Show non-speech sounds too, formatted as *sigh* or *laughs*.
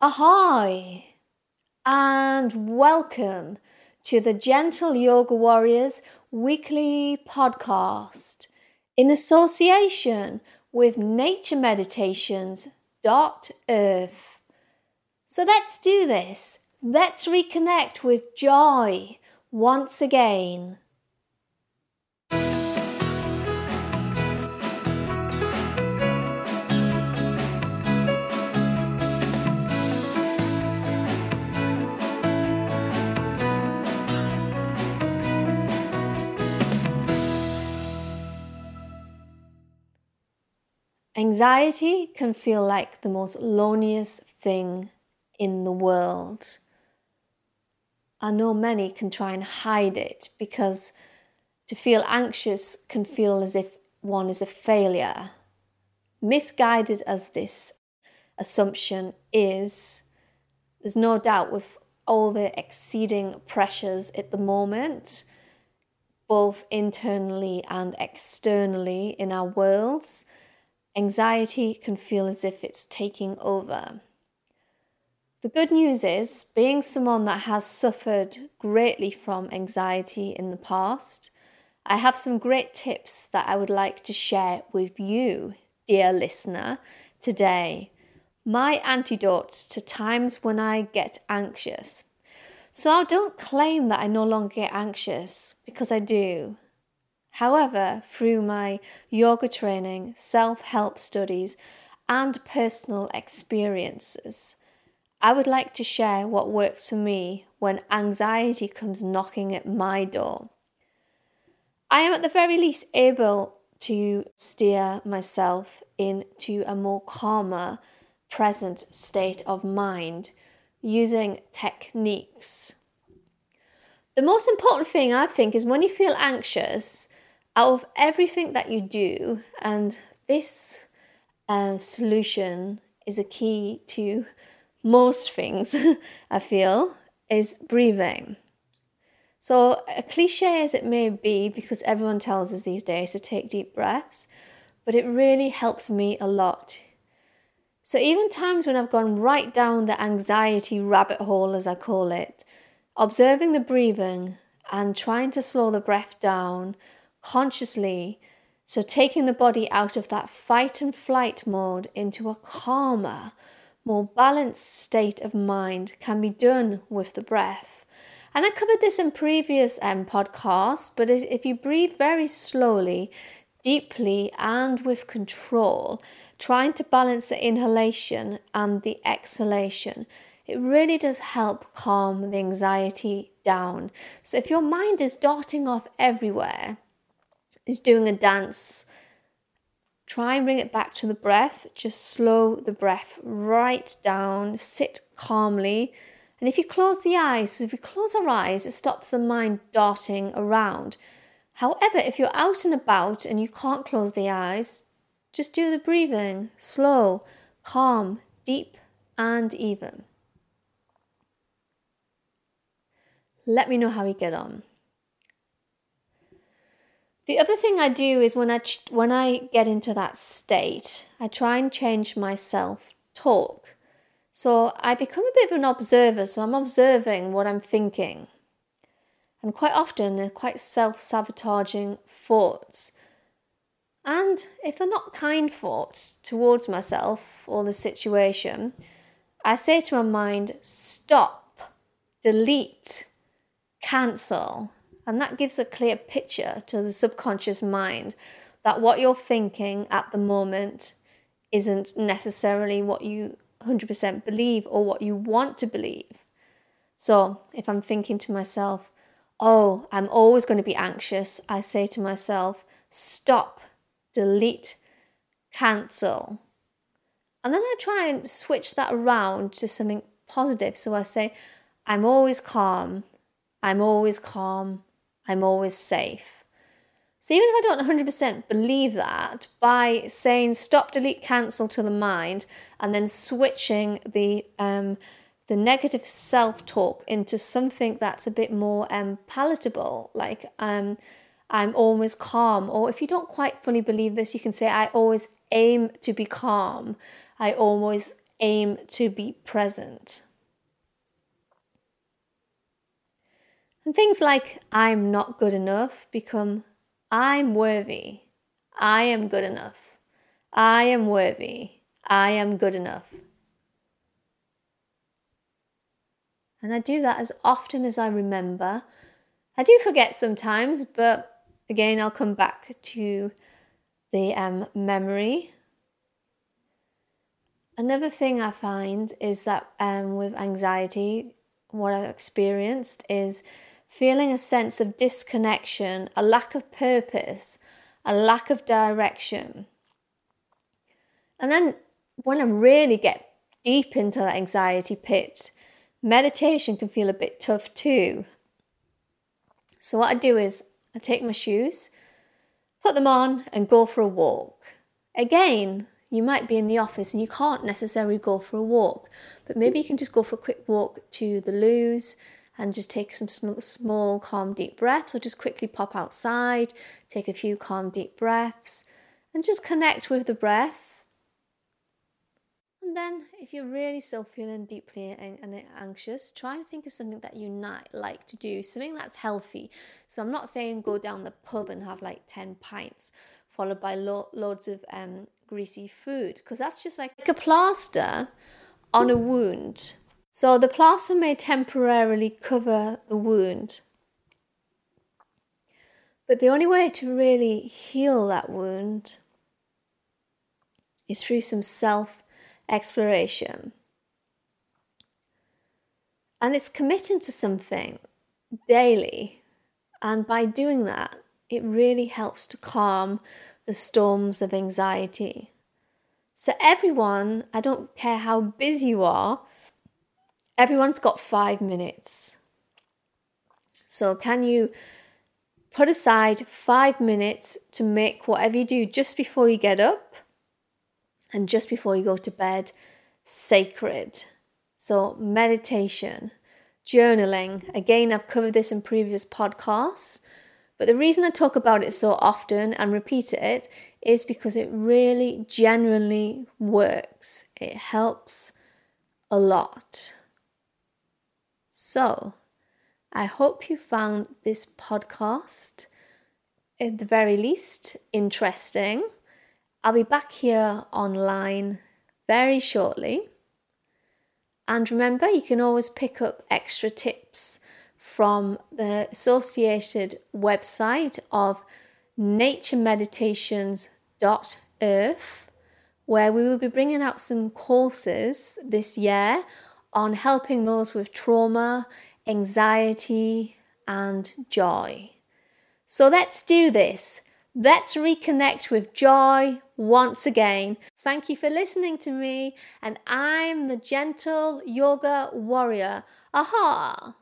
Ahoy! And welcome to the Gentle Yoga Warriors weekly podcast in association with Nature Meditations. Dot Earth. So let's do this. Let's reconnect with joy once again. Anxiety can feel like the most loneliest thing in the world. I know many can try and hide it because to feel anxious can feel as if one is a failure. Misguided as this assumption is, there's no doubt with all the exceeding pressures at the moment, both internally and externally in our worlds anxiety can feel as if it's taking over. The good news is, being someone that has suffered greatly from anxiety in the past, I have some great tips that I would like to share with you, dear listener, today. My antidotes to times when I get anxious. So I don't claim that I no longer get anxious because I do. However, through my yoga training, self help studies, and personal experiences, I would like to share what works for me when anxiety comes knocking at my door. I am at the very least able to steer myself into a more calmer, present state of mind using techniques. The most important thing I think is when you feel anxious, out of everything that you do, and this uh, solution is a key to most things, *laughs* I feel, is breathing. So, a cliche as it may be, because everyone tells us these days to take deep breaths, but it really helps me a lot. So, even times when I've gone right down the anxiety rabbit hole, as I call it, observing the breathing and trying to slow the breath down consciously. So, taking the body out of that fight and flight mode into a calmer, more balanced state of mind can be done with the breath. And I covered this in previous um, podcasts, but if you breathe very slowly, deeply, and with control, trying to balance the inhalation and the exhalation, it really does help calm the anxiety down. So if your mind is darting off everywhere, is doing a dance. Try and bring it back to the breath. Just slow the breath right down. Sit calmly. And if you close the eyes, if you close our eyes, it stops the mind darting around. However, if you're out and about and you can't close the eyes, just do the breathing slow, calm, deep, and even. Let me know how you get on. The other thing I do is when I ch- when I get into that state, I try and change my self talk. So I become a bit of an observer, so I'm observing what I'm thinking. And quite often they're quite self-sabotaging thoughts. And if they're not kind thoughts towards myself or the situation, I say to my mind, stop, delete, cancel, and that gives a clear picture to the subconscious mind that what you're thinking at the moment isn't necessarily what you 100% believe or what you want to believe. So if I'm thinking to myself, oh, I'm always going to be anxious, I say to myself, stop, delete, cancel. And then I try and switch that around to something positive. So I say, I'm always calm, I'm always calm, I'm always safe. So even if I don't 100% believe that, by saying stop, delete, cancel to the mind, and then switching the um, the negative self talk into something that's a bit more um, palatable, like um, I'm always calm. Or if you don't quite fully believe this, you can say I always aim to be calm. I always aim to be present. And things like I'm not good enough become I'm worthy. I am good enough. I am worthy. I am good enough. And I do that as often as I remember. I do forget sometimes, but again, I'll come back to the um, memory. Another thing I find is that um, with anxiety, what I've experienced is feeling a sense of disconnection, a lack of purpose, a lack of direction. And then when I really get deep into that anxiety pit, meditation can feel a bit tough too. So, what I do is I take my shoes, put them on, and go for a walk. Again, you might be in the office and you can't necessarily go for a walk, but maybe you can just go for a quick walk to the loos and just take some small, calm, deep breaths, or just quickly pop outside, take a few calm, deep breaths, and just connect with the breath and then, if you're really still feeling deeply and anxious, try and think of something that you like to do, something that's healthy. So, I'm not saying go down the pub and have like 10 pints, followed by lo- loads of um, greasy food, because that's just like a plaster on a wound. So, the plaster may temporarily cover the wound. But the only way to really heal that wound is through some self exploration. And it's committing to something daily. And by doing that, it really helps to calm the storms of anxiety. So, everyone, I don't care how busy you are, everyone's got five minutes. So, can you put aside five minutes to make whatever you do just before you get up? and just before you go to bed, sacred. So, meditation, journaling. Again, I've covered this in previous podcasts, but the reason I talk about it so often and repeat it is because it really genuinely works. It helps a lot. So, I hope you found this podcast, at the very least, interesting. I'll be back here online very shortly. And remember, you can always pick up extra tips from the associated website of naturemeditations.earth, where we will be bringing out some courses this year on helping those with trauma, anxiety, and joy. So let's do this. Let's reconnect with joy once again. Thank you for listening to me, and I'm the gentle yoga warrior. Aha!